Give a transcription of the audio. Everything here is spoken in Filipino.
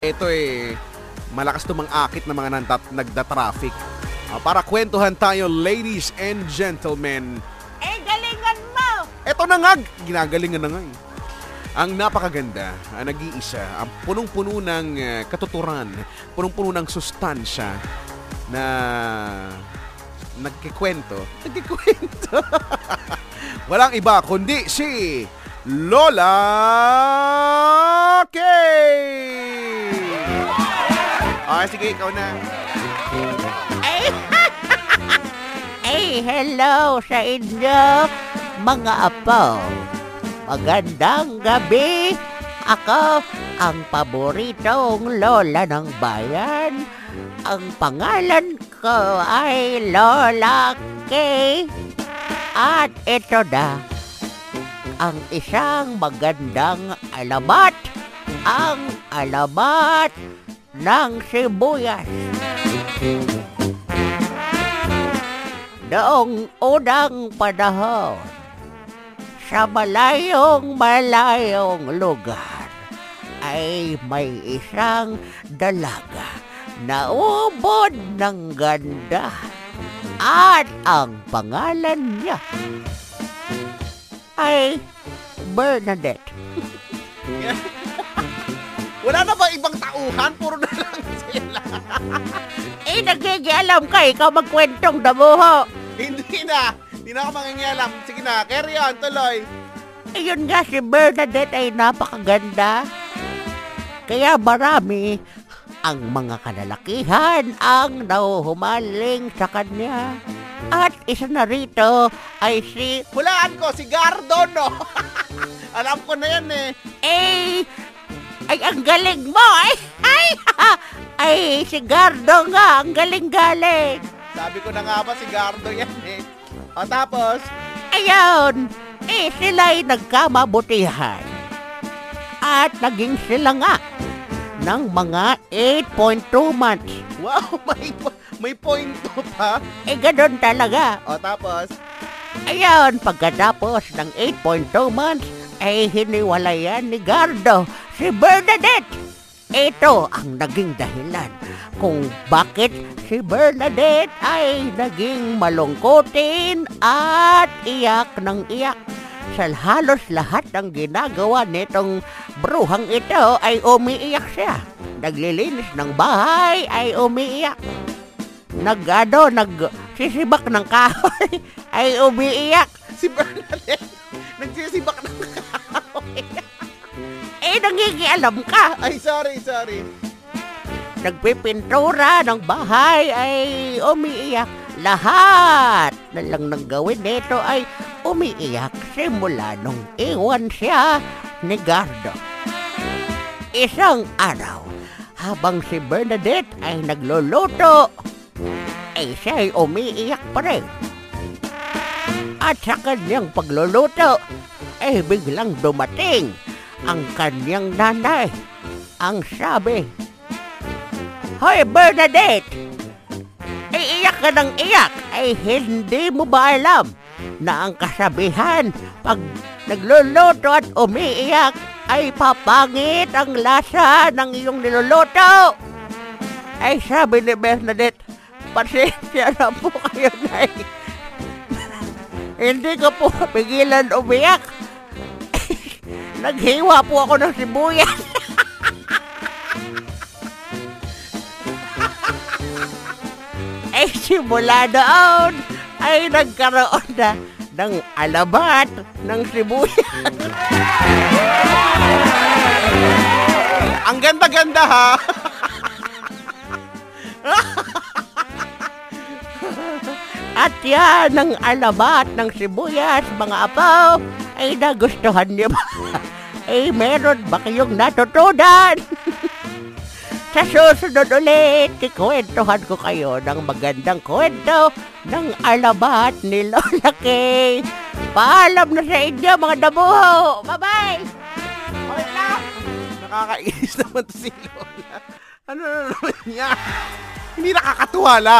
Ito eh, malakas tumang-akit ng mga nantat, nagda-traffic. Ah, para kwentuhan tayo, ladies and gentlemen. Eh, galingan mo! Ito na nga, ginagalingan na nga eh. Ang napakaganda, ang nag-iisa, ang punong-puno ng eh, katuturan, punong-puno ng sustansya na nagkikwento. Nagkikwento. Walang iba kundi si Lola Okay, sige, ikaw na. Eh, eh, hello sa inyo, mga apo. Magandang gabi. Ako ang paboritong lola ng bayan. Ang pangalan ko ay Lola Kay. At ito na, ang isang magandang alamat. Ang alamat ng sibuyas. Noong unang panahon, sa malayong malayong lugar, ay may isang dalaga na ubod ng ganda. At ang pangalan niya ay Bernadette. Wala na ba ibang tauhan? Puro na lang sila. Eh, nagigialam ka, ikaw magkwentong damuho. Hindi na. Hindi na ako mangingialam. Sige na, carry on, tuloy. Ayun nga, si Bernadette ay napakaganda. Kaya marami ang mga kalalakihan ang nauhumaling sa kanya. At isa na rito ay si... Hulaan ko, si Gardo, no? Alam ko na yan eh. Eh, ay, ang galing mo! Ay, ay, ay, si Gardo nga, ang galing-galing. Sabi ko na nga ba si Gardo yan eh. O tapos, Ayun, eh, sila'y nagkamabutihan. At naging sila nga ng mga 8.2 months. wow, may, may point to pa. Eh, ganun talaga. O tapos, Ayun, pagkatapos ng 8.2 months, ay hiniwalayan ni Gardo si Bernadette. Ito ang naging dahilan kung bakit si Bernadette ay naging malungkutin at iyak ng iyak. Sa halos lahat ng ginagawa nitong bruhang ito ay umiiyak siya. Naglilinis ng bahay ay umiiyak nag ano, nag sisibak ng kahoy ay umiiyak. si Bernadette, nagsisibak. Eh, nangingialam ka. Ay, sorry, sorry. Nagpipintura ng bahay ay umiiyak. Lahat na lang ng gawin nito ay umiiyak simula nung iwan siya ni Gardo. Isang araw, habang si Bernadette ay nagluluto, ay siya ay umiiyak pa rin. At sa kanyang pagluluto, ay biglang dumating ang kanyang nanay. Ang sabi, Hoy Bernadette! Ay iyak ka ng iyak! Ay hindi mo ba alam na ang kasabihan pag nagluluto at umiiyak ay papangit ang lasa ng iyong niluluto? Ay sabi ni Bernadette, pasensya na po kayo na Hindi ko po pigilan umiyak. Naghiwa po ako ng sibuyas. eh simula doon ay nagkaroon na ng alabat ng sibuyas. Ang ganda-ganda ha. At yan ang alabat ng sibuyas, mga apo, ay nagustuhan niyo ba? ay meron ba kayong natutunan? Sa susunod ulit, ikwentuhan ko kayo ng magandang kwento ng alabat ni Lola Kay. Paalam na sa inyo, mga dabuho! Bye-bye! Wala. Nakakainis naman to si Lola. Ano na naman niya? Hindi nakakatuwa la.